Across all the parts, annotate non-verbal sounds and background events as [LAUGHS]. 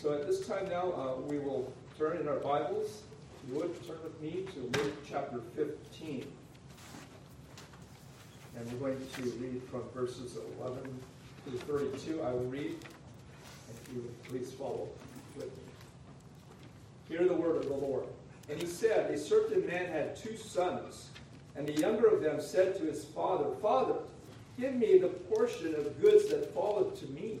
So at this time now, uh, we will turn in our Bibles. If you would turn with me to Luke chapter 15. And we're going to read from verses 11 to 32. I will read, if you would please follow with me. Hear the word of the Lord. And he said, A certain man had two sons, and the younger of them said to his father, Father, give me the portion of goods that falleth to me.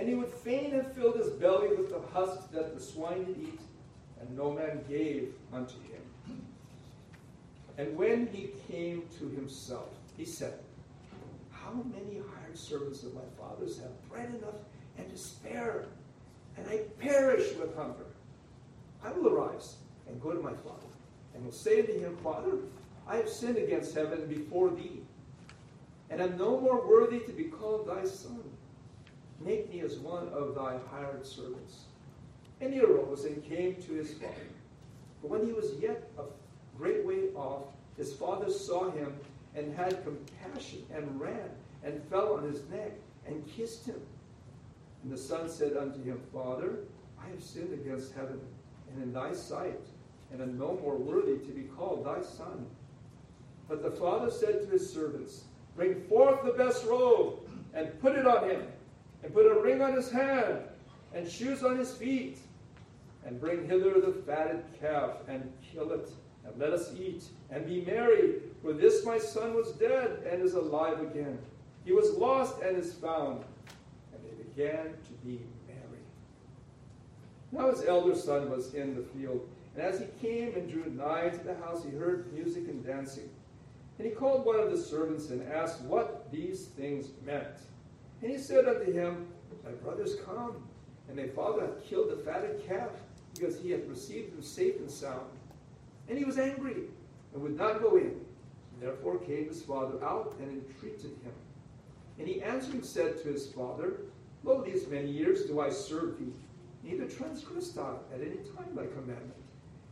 And he would fain have filled his belly with the husks that the swine did eat, and no man gave unto him. And when he came to himself, he said, How many hired servants of my father's have bread enough and to spare, and I perish with hunger? I will arise and go to my father, and will say to him, Father, I have sinned against heaven before thee, and am no more worthy to be called thy son. Make me as one of thy hired servants. And he arose and came to his father. But when he was yet a great way off, his father saw him and had compassion and ran and fell on his neck and kissed him. And the son said unto him, Father, I have sinned against heaven and in thy sight, and am no more worthy to be called thy son. But the father said to his servants, Bring forth the best robe and put it on him and put a ring on his hand, and shoes on his feet, and bring hither the fatted calf, and kill it, and let us eat, and be merry. For this my son was dead, and is alive again. He was lost, and is found. And they began to be merry. Now his elder son was in the field, and as he came and drew nigh to the house, he heard music and dancing. And he called one of the servants and asked what these things meant. And he said unto him, My brothers come, and thy father hath killed the fatted calf, because he hath received him safe and sound. And he was angry, and would not go in. Therefore came his father out and entreated him. And he answering said to his father, Lo, these many years do I serve thee, neither transgressed thou at any time thy commandment.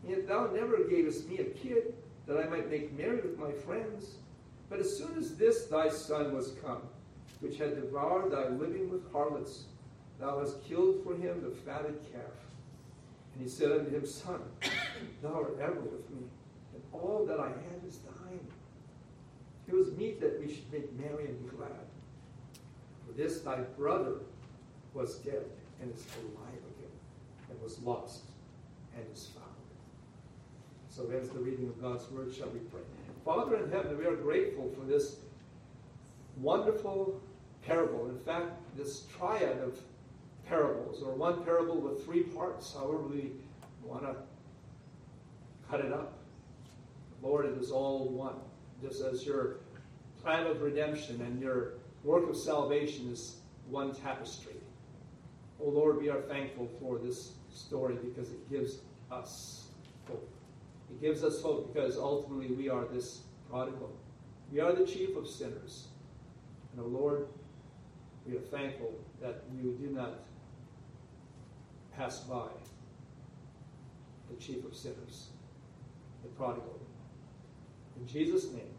And yet thou never gavest me a kid, that I might make merry with my friends. But as soon as this thy son was come, which had devoured thy living with harlots. Thou hast killed for him the fatted calf. And he said unto him, Son, thou art ever with me, and all that I have is thine. It was meet that we should make merry and be glad. For this thy brother was dead and is alive again, and was lost and is found. So there's the reading of God's word. Shall we pray? Father in heaven, we are grateful for this wonderful parable. In fact, this triad of parables, or one parable with three parts, however we want to cut it up. Lord, it is all one. Just as your plan of redemption and your work of salvation is one tapestry. Oh Lord, we are thankful for this story because it gives us hope. It gives us hope because ultimately we are this prodigal. We are the chief of sinners. And, oh Lord, we are thankful that you do not pass by the chief of sinners, the prodigal. In Jesus' name,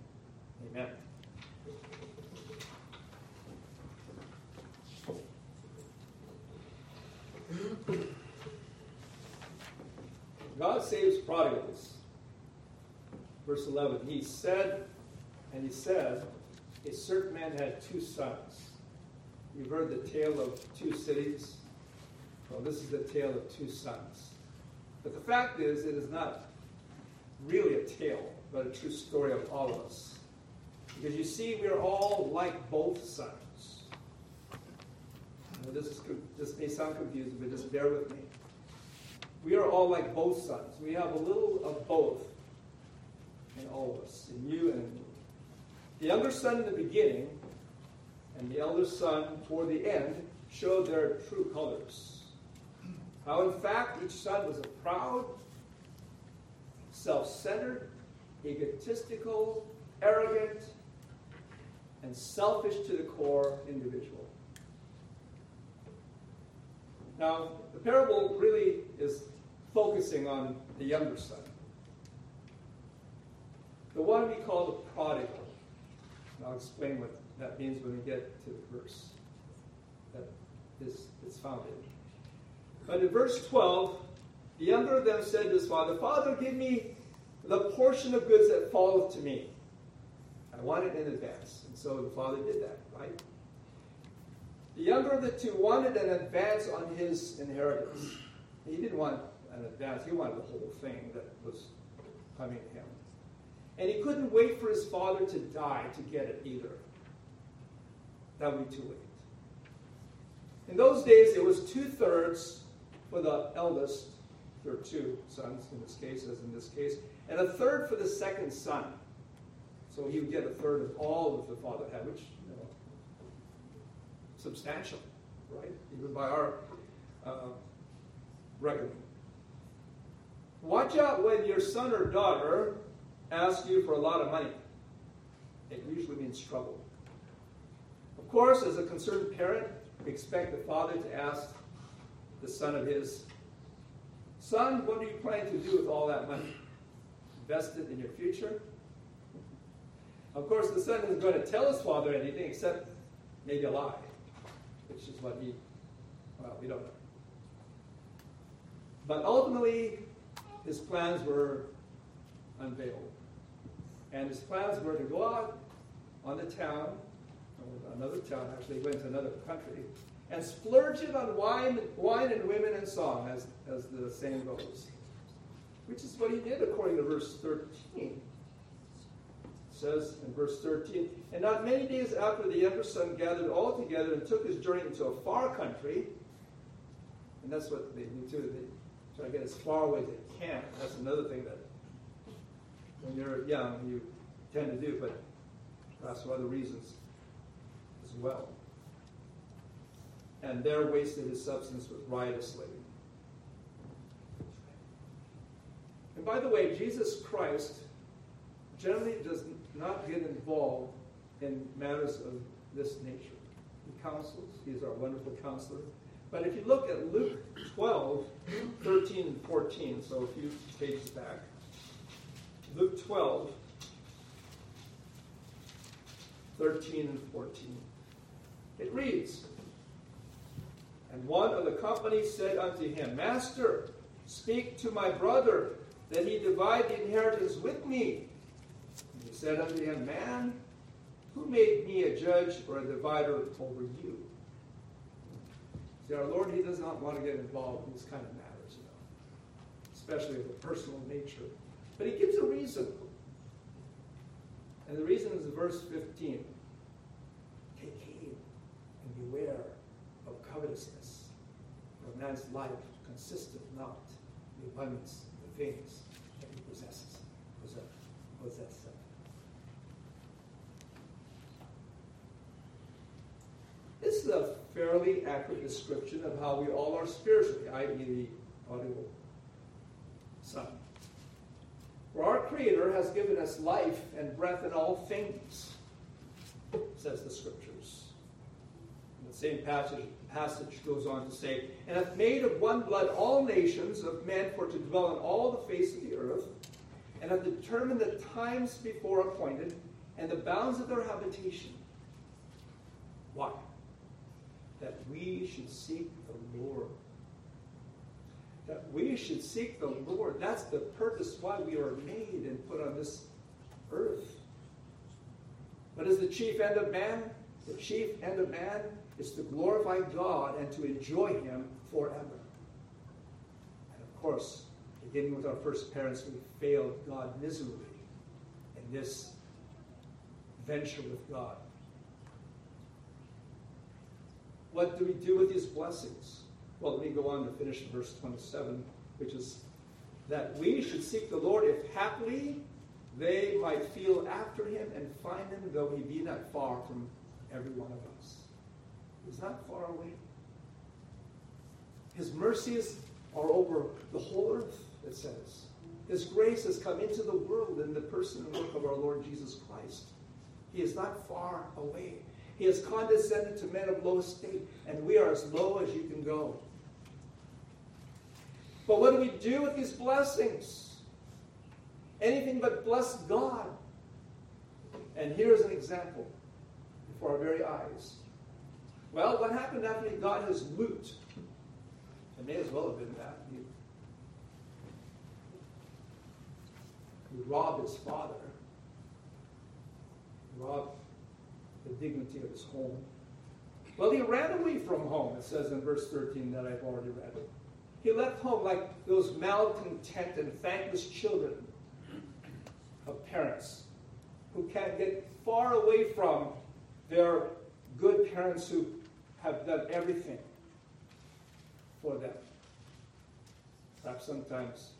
amen. God saves prodigals. Verse 11, he said, and he said, a certain man had two sons. You've heard the tale of two cities. Well, this is the tale of two sons. But the fact is, it is not really a tale, but a true story of all of us. Because you see, we are all like both sons. Now, this, is, this may sound confusing, but just bear with me. We are all like both sons. We have a little of both in all of us, in you and in me. The younger son in the beginning and the elder son toward the end showed their true colors. How, in fact, each son was a proud, self centered, egotistical, arrogant, and selfish to the core individual. Now, the parable really is focusing on the younger son, the one we call the prodigal. And I'll explain what that means when we get to the verse that this is found in. But in verse 12, the younger of them said to his father, Father, give me the portion of goods that falleth to me. I want it in advance. And so the father did that, right? The younger of the two wanted an advance on his inheritance. He didn't want an advance, he wanted the whole thing that was coming to him. And he couldn't wait for his father to die to get it either. That would be too late. In those days, it was two thirds for the eldest, there are two sons in this case, as in this case, and a third for the second son. So he would get a third of all that the father had, which, you know, substantial, right? Even by our uh, reckoning. Watch out when your son or daughter asks you for a lot of money. It usually means trouble. Of course, as a concerned parent, we expect the father to ask the son of his, Son, what are you planning to do with all that money? Invest it in your future? Of course, the son isn't going to tell his father anything except maybe a lie, which is what he, well, we don't know. But ultimately, his plans were unveiled. And his plans were to go out on the town, another town actually, went to another country, and splurge it on wine, wine and women and song, as, as the saying goes. Which is what he did according to verse 13 says in verse 13, And not many days after the younger son gathered all together and took his journey into a far country, and that's what they do too, they try to get as far away as they can. That's another thing that when you're young you tend to do, but perhaps for other reasons as well. And there wasted his substance with riotous living. And by the way, Jesus Christ generally does not get involved in matters of this nature. He counsels, he's our wonderful counselor. But if you look at Luke 12, 13 and 14, so a few pages back, Luke 12, 13 and 14, it reads, And one of the company said unto him, Master, speak to my brother, that he divide the inheritance with me He said unto him, Man, who made me a judge or a divider over you? See, our Lord, He does not want to get involved in this kind of matters, you know, especially of a personal nature. But He gives a reason. And the reason is verse 15. Beware of covetousness, for man's life consisteth not in the abundance of the things that he possesses. Possess, possess. This is a fairly accurate description of how we all are spiritually, i.e., the audible Son. For our Creator has given us life and breath in all things, says the Scriptures. Same passage, passage goes on to say, And hath made of one blood all nations of men for to dwell on all the face of the earth, and hath determined the times before appointed, and the bounds of their habitation. Why? that we should seek the Lord. That we should seek the Lord. That's the purpose why we are made and put on this earth. What is the chief end of man? The chief end of man is to glorify God and to enjoy Him forever. And of course, beginning with our first parents, we failed God miserably in this venture with God. What do we do with these blessings? Well, let me go on to finish verse 27, which is that we should seek the Lord if haply they might feel after him and find him, though he be not far from every one of us. He's not far away. His mercies are over the whole earth, it says. His grace has come into the world in the person and work of our Lord Jesus Christ. He is not far away. He has condescended to men of low estate, and we are as low as you can go. But what do we do with these blessings? Anything but bless God. And here's an example before our very eyes. Well, what happened after he got his loot? It may as well have been that. He, he robbed his father, he robbed the dignity of his home. Well, he ran away from home, it says in verse 13 that I've already read. He left home like those malcontent and thankless children of parents who can't get far away from their good parents who have done everything for them. Perhaps sometimes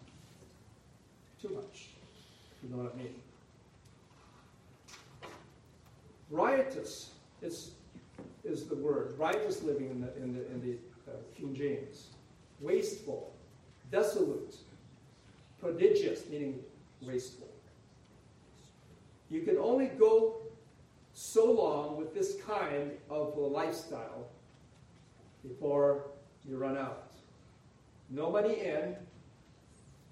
too much, you know what I mean. Riotous is, is the word. Riotous living in the, in the, in the uh, King James wasteful, desolate, prodigious, meaning wasteful. You can only go so long with this kind of lifestyle before you run out. No money in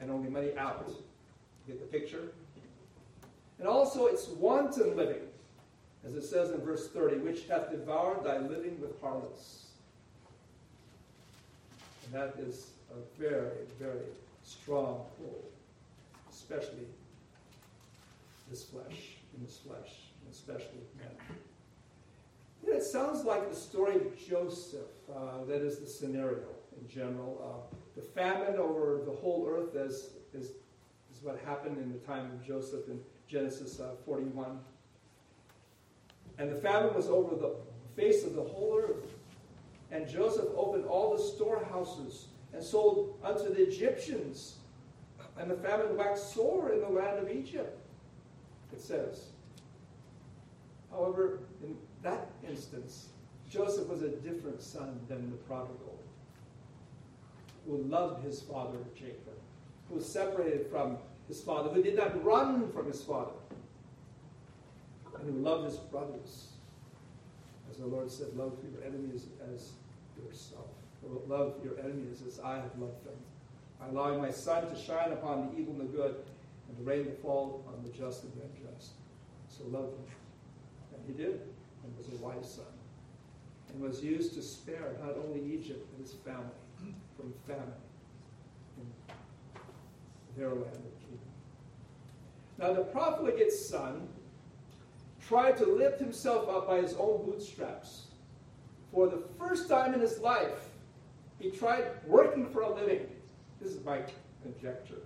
and only money out. Get the picture? And also, it's wanton living, as it says in verse 30, which hath devoured thy living with harlots. And that is a very, very strong pull, especially this flesh, in this flesh, especially men. And it sounds like the story of Joseph. Uh, that is the scenario in general. Uh, the famine over the whole earth is, is, is what happened in the time of Joseph in Genesis uh, 41. And the famine was over the face of the whole earth. And Joseph opened all the storehouses and sold unto the Egyptians. And the famine waxed sore in the land of Egypt, it says. However, in that instance, Joseph was a different son than the prodigal, who loved his father Jacob, who was separated from his father, who did not run from his father, and who loved his brothers. As the Lord said, love your enemies as yourself. Love your enemies as I have loved them. I allow my sun to shine upon the evil and the good, and the rain to fall on the just and the unjust. So love them. He did, and was a wise son. And was used to spare not only Egypt, but his family from famine in their land of Canaan. Now the profligate son tried to lift himself up by his own bootstraps. For the first time in his life, he tried working for a living. This is my conjecture.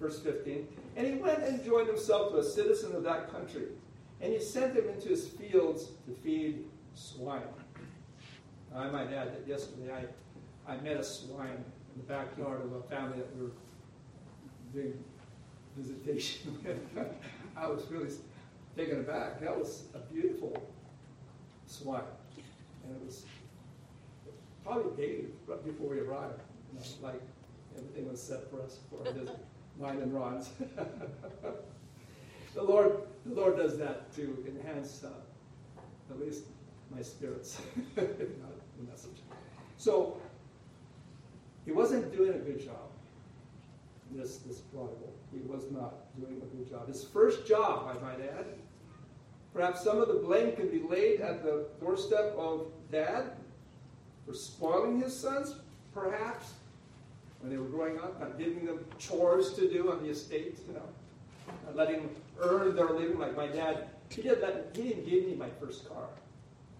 Verse 15. And he went and joined himself to a citizen of that country. And he sent them into his fields to feed swine. Now, I might add that yesterday I, I met a swine in the backyard of a family that we were doing visitation [LAUGHS] with. I was really taken aback. That was a beautiful swine. And it was probably days right before we arrived. You know, like everything was set for us for our visit, mine and Ron's. [LAUGHS] the Lord, the Lord does that to enhance uh, at least my spirits, if [LAUGHS] not the message. So he wasn't doing a good job. This this prodigal, he was not doing a good job. His first job, I might add. Perhaps some of the blame can be laid at the doorstep of dad for spoiling his sons, perhaps, when they were growing up, not giving them chores to do on the estate, you know, them earn their living like my dad. He, did let, he didn't give me my first car.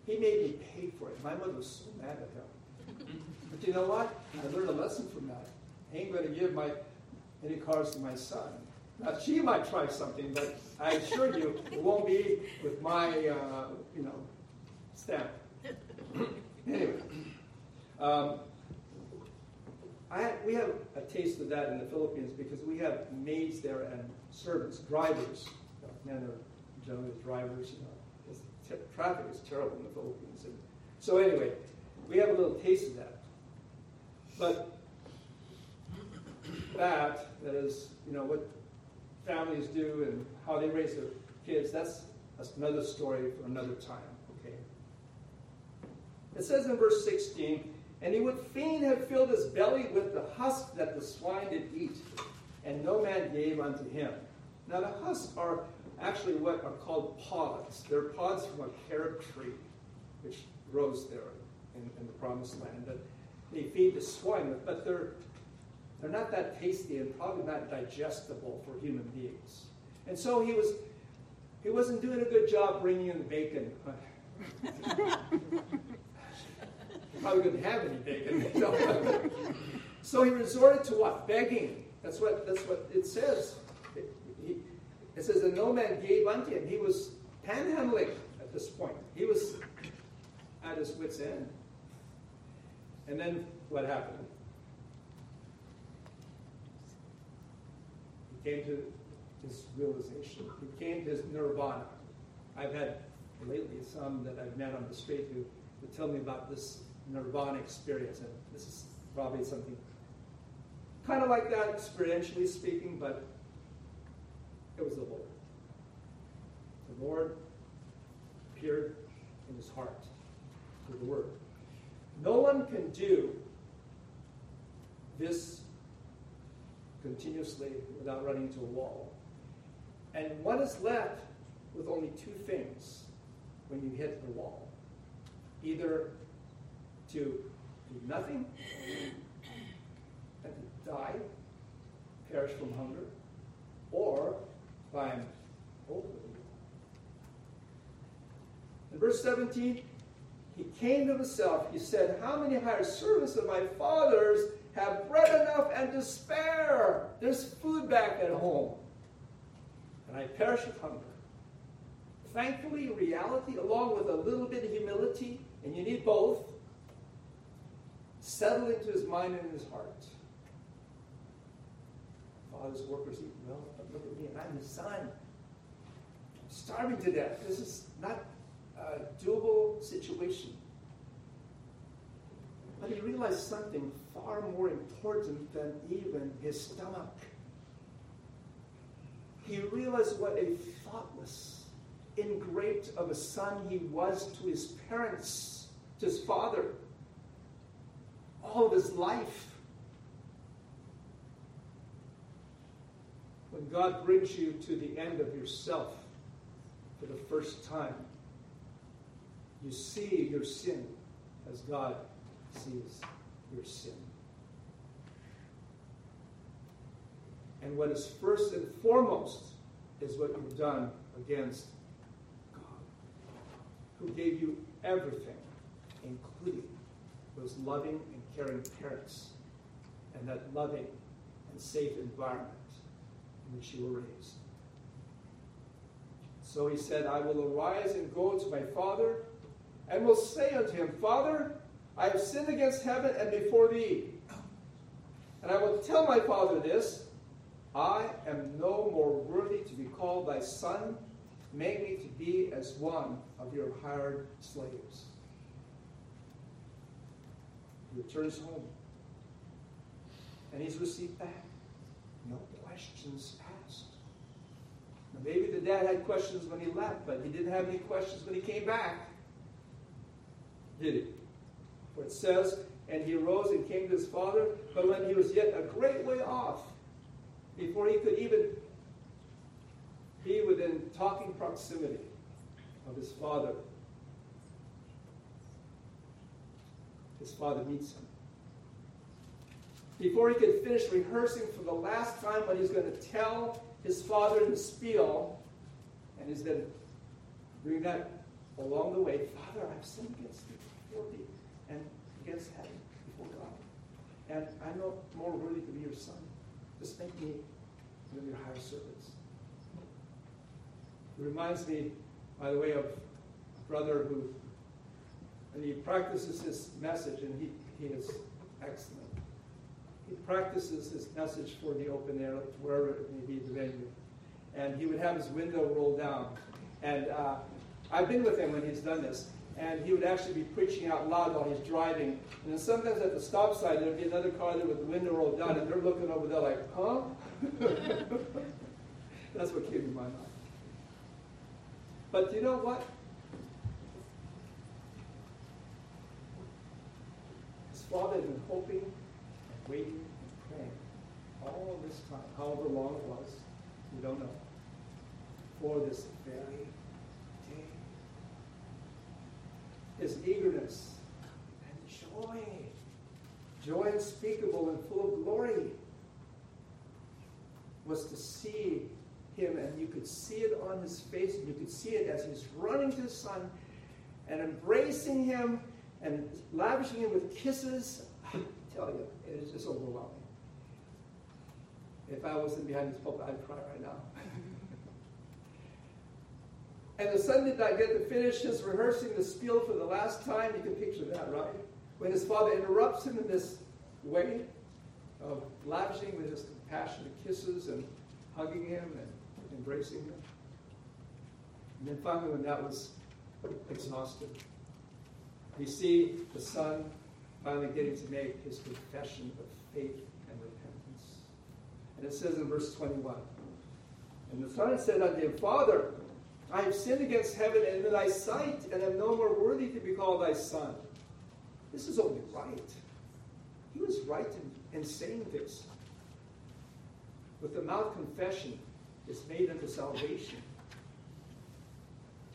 He made me pay for it. My mother was so mad at him. But you know what? I learned a lesson from that. I ain't going to give my any cars to my son. Now she might try something, but I assure you, it won't be with my, uh, you know, stamp. [CLEARS THROAT] anyway, um, I, we have a taste of that in the Philippines because we have maids there and servants, drivers. Men are generally drivers. You know, t- traffic is terrible in the Philippines. And so anyway, we have a little taste of that. But that, that is, you know, what families do and how they raise their kids, that's, that's another story for another time, okay? It says in verse 16, and he would fain have filled his belly with the husk that the swine did eat, and no man gave unto him. Now the husks are actually what are called pods. They're pods from a carob tree, which grows there in, in the promised land. That they feed the swine but they're they're not that tasty and probably not digestible for human beings. And so he was he wasn't doing a good job bringing in bacon. [LAUGHS] probably couldn't have any bacon. [LAUGHS] so he resorted to what? Begging. That's what that's what it says. It, says that no man gave unto him. He was panhandling at this point. He was at his wits' end. And then what happened? He came to his realization. He came to his nirvana. I've had lately some that I've met on the street who, who tell me about this nirvana experience, and this is probably something kind of like that, experientially speaking, but it was the Lord. The Lord appeared in his heart through the Word. No one can do this continuously without running into a wall. And one is left with only two things when you hit the wall either to do nothing and to die, perish from hunger, or climb over the wall. In verse 17, he came to himself. He said, How many hired servants of my father's have bread enough and to spare? There's food back at home. And I perish of hunger. Thankfully, reality, along with a little bit of humility, and you need both, settled into his mind and his heart. Father's workers eat well, but look at me, and I'm his son. I'm starving to death. This is not a doable situation. But he realized something far more important than even his stomach. He realized what a thoughtless, ingrate of a son he was to his parents, to his father, all of his life. When God brings you to the end of yourself for the first time, you see your sin as God sees your sin. And what is first and foremost is what you've done against God, who gave you everything, including those loving and caring parents and that loving and safe environment in which you were raised. So he said, I will arise and go to my father and will say unto him, Father, I have sinned against heaven and before thee. And I will tell my father this I am no more worthy to be called thy son. Make me to be as one of your hired slaves. He returns home. And he's received back. No questions asked. Now, maybe the dad had questions when he left, but he didn't have any questions when he came back did he? For it says, and he arose and came to his father, but when he was yet a great way off, before he could even be within talking proximity of his father, his father meets him. Before he could finish rehearsing for the last time what he's going to tell his father in the spiel, and he's then doing that along the way, Father, I've sinned against thee and against heaven before God. And I'm not more worthy to be your son. Just make me one of your higher servants. It reminds me, by the way, of a brother who, and he practices his message, and he, he is excellent. He practices his message for the open air, wherever it may be the venue. And he would have his window rolled down. And uh, I've been with him when he's done this. And he would actually be preaching out loud while he's driving. And then sometimes at the stop sign, there'd be another car there with the window rolled down, and they're looking over there like, huh? [LAUGHS] That's what came to my mind. But you know what? His father had been hoping and waiting and praying all this time, however long it was, we don't know, for this very day. His eagerness and joy, joy unspeakable and full of glory, was to see him, and you could see it on his face, and you could see it as he's running to his son and embracing him and lavishing him with kisses. [SIGHS] I tell you, it is just overwhelming. If I wasn't behind this pulpit, I'd cry right now. [LAUGHS] and the son did not get to finish his rehearsing the spiel for the last time. You can picture that, right? When his father interrupts him in this way of lavishing with his compassionate kisses and hugging him and embracing him. And then finally, when that was exhausted, we see the son finally getting to make his confession of faith and repentance. And it says in verse 21 And the son said unto him, Father, I have sinned against heaven and in thy sight, and am no more worthy to be called thy son. This is only right. He was right in, in saying this. With the mouth confession, is made unto salvation.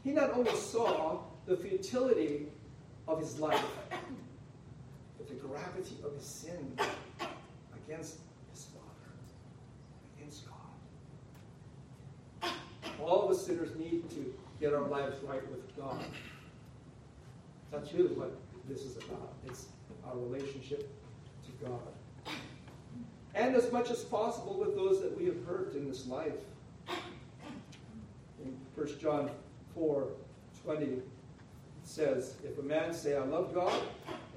He not only saw the futility of his life, but the gravity of his sin against his Father, against God. All of us sinners need to get our lives right with God. That's really what this is about. It's our relationship God. And as much as possible with those that we have hurt in this life. In 1 John 4 20 says, If a man say, I love God,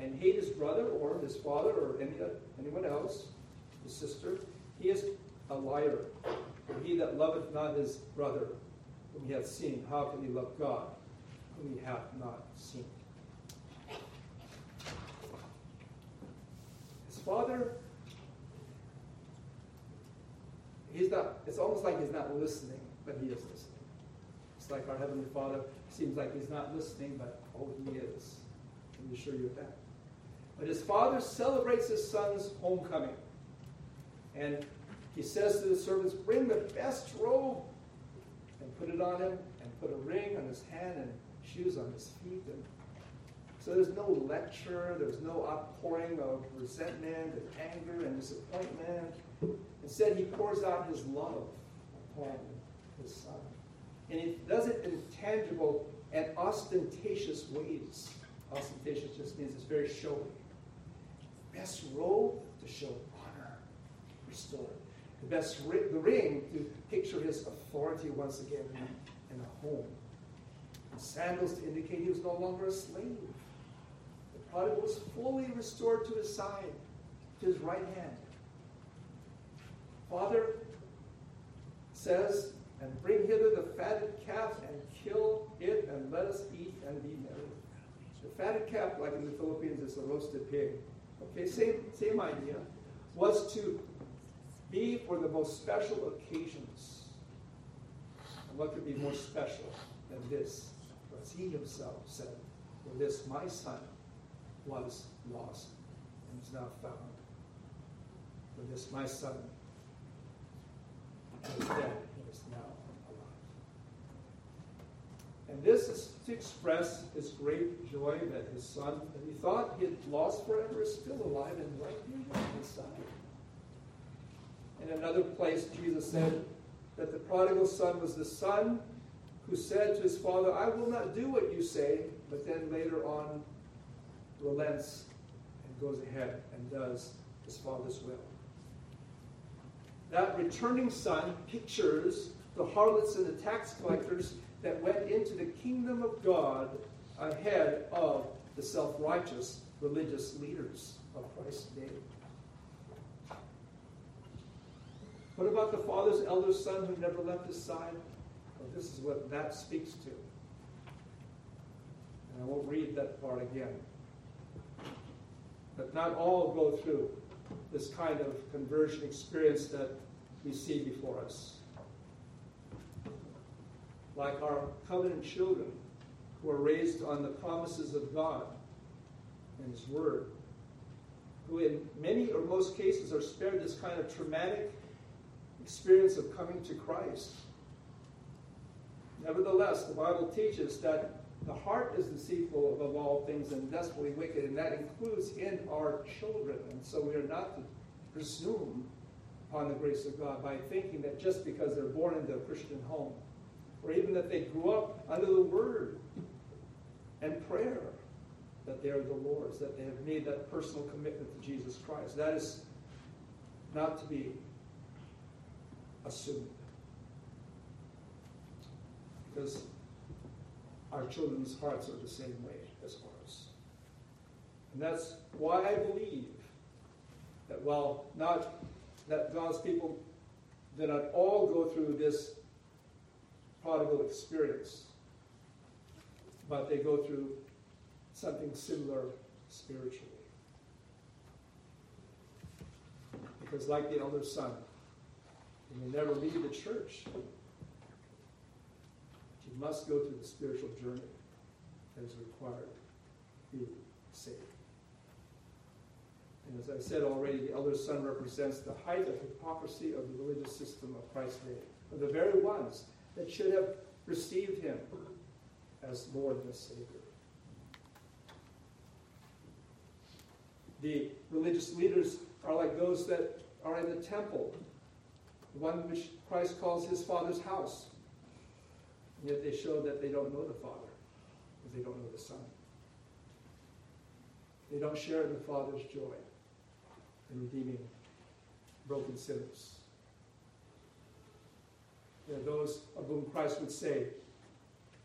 and hate his brother or his father or any, anyone else, his sister, he is a liar. For he that loveth not his brother whom he hath seen, how can he love God whom he hath not seen? Father, he's not, it's almost like he's not listening but he is listening. It's like our Heavenly Father seems like he's not listening, but oh, he is. Let me assure you of that. But his father celebrates his son's homecoming. And he says to the servants, Bring the best robe and put it on him, and put a ring on his hand and shoes on his feet. And so there's no lecture, there's no outpouring of resentment and anger and disappointment. Instead, he pours out his love upon his son. And he does it in tangible and ostentatious ways. Ostentatious just means it's very showy. The Best robe to show honor, restored. The best ri- the ring to picture his authority once again in, a home. And sandals to indicate he was no longer a slave. The prodigal was fully restored to his side, to his right hand. Father says and bring hither the fatted calf and kill it and let us eat and be merry. The fatted calf, like in the Philippines, is a roasted pig. Okay, same, same idea. Was to be for the most special occasions. And what could be more special than this? As he himself said, For this my son was lost and is now found. For this my son was dead And is now alive. And this is to express his great joy that his son, that he thought he had lost forever, is still alive and right here on his side. In another place, Jesus said that the prodigal son was the son who said to his father, I will not do what you say, but then later on relents and goes ahead and does his father's will. That returning son pictures the harlots and the tax collectors that went into the kingdom of God ahead of the self righteous religious leaders of Christ's day. What about the father's elder son who never left his side? Well, this is what that speaks to. And I won't read that part again. Not all go through this kind of conversion experience that we see before us. Like our covenant children who are raised on the promises of God and His Word, who in many or most cases are spared this kind of traumatic experience of coming to Christ. Nevertheless, the Bible teaches that the heart is deceitful above all things and desperately wicked, and that includes in our children. And so we are not to presume upon the grace of God by thinking that just because they're born into a Christian home, or even that they grew up under the Word and prayer, that they are the Lord's, that they have made that personal commitment to Jesus Christ. That is not to be assumed. Because our children's hearts are the same way as ours. And that's why I believe that while not that God's people do not all go through this prodigal experience, but they go through something similar spiritually. Because, like the elder son, you may never leave the church must go through the spiritual journey that is required to be saved. And as I said already, the elder son represents the height of hypocrisy of the religious system of Christ's day, of the very ones that should have received him as Lord and Savior. The religious leaders are like those that are in the temple, the one which Christ calls his Father's house. Yet they show that they don't know the Father because they don't know the Son. They don't share in the Father's joy in redeeming broken sinners. There are those of whom Christ would say,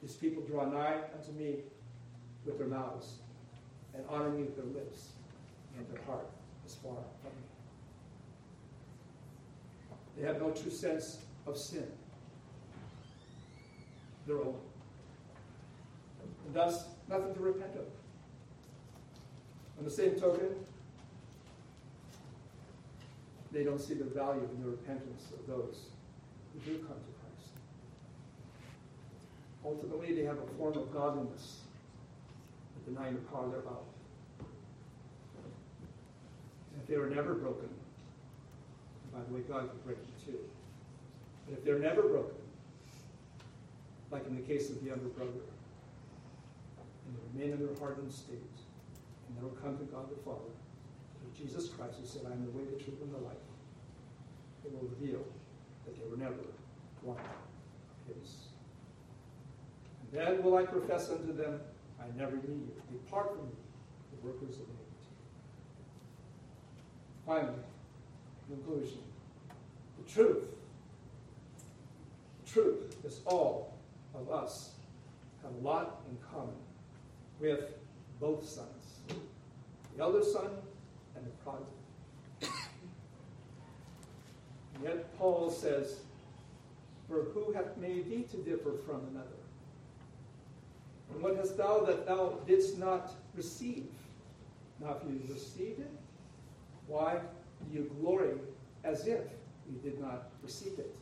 These people draw nigh unto me with their mouths and honor me with their lips, and their heart is far from me. They have no true sense of sin their own. And thus, nothing to repent of. On the same token, they don't see the value in the repentance of those who do come to Christ. Ultimately, they have a form of godliness, but denying the power thereof. if they were never broken, by the way, God could break you too. But if they're never broken, like in the case of the younger brother. And they remain in their hardened state, and they will come to God the Father, through Jesus Christ, who said, I am the way, the truth, and the life. It will reveal that they were never one of His. And then will I profess unto them, I never knew you. Depart from me, the workers of iniquity. Finally, conclusion. The truth. The truth is all of us have a lot in common with both sons the elder son and the prodigal. And yet Paul says, For who hath made thee to differ from another? And what hast thou that thou didst not receive? Now, if you received it, why do you glory as if you did not receive it?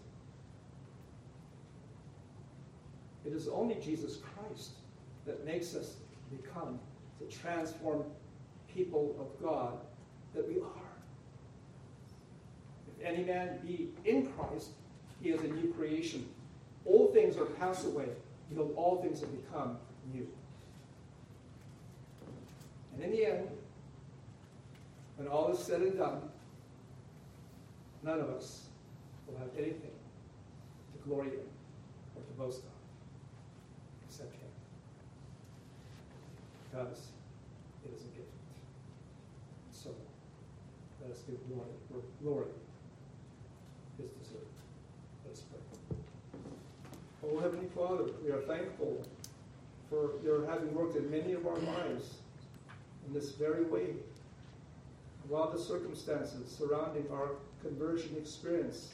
It is only Jesus Christ that makes us become the transformed people of God that we are. If any man be in Christ, he is a new creation. All things are passed away. Behold, all things have become new. And in the end, when all is said and done, none of us will have anything to glory in or to boast of. Because it is a gift. So let us give glory where glory is deserved. Let us pray. Oh, Heavenly Father, we are thankful for your having worked in many of our lives in this very way. While the circumstances surrounding our conversion experience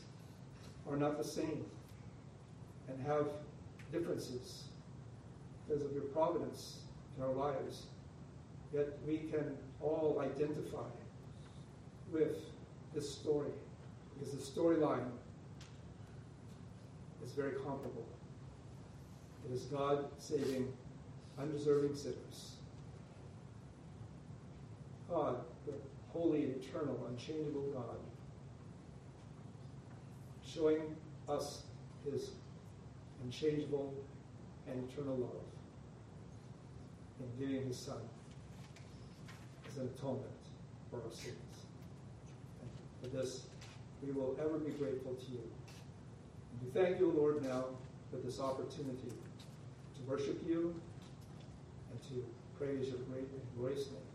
are not the same and have differences because of your providence in our lives, yet we can all identify with this story because the storyline is very comparable. It is God saving undeserving sinners. God, the holy, eternal, unchangeable God, showing us his unchangeable and eternal love in giving his Son as an atonement for our sins. And for this, we will ever be grateful to you. And we thank you, Lord, now for this opportunity to worship you and to praise your great and glorious name.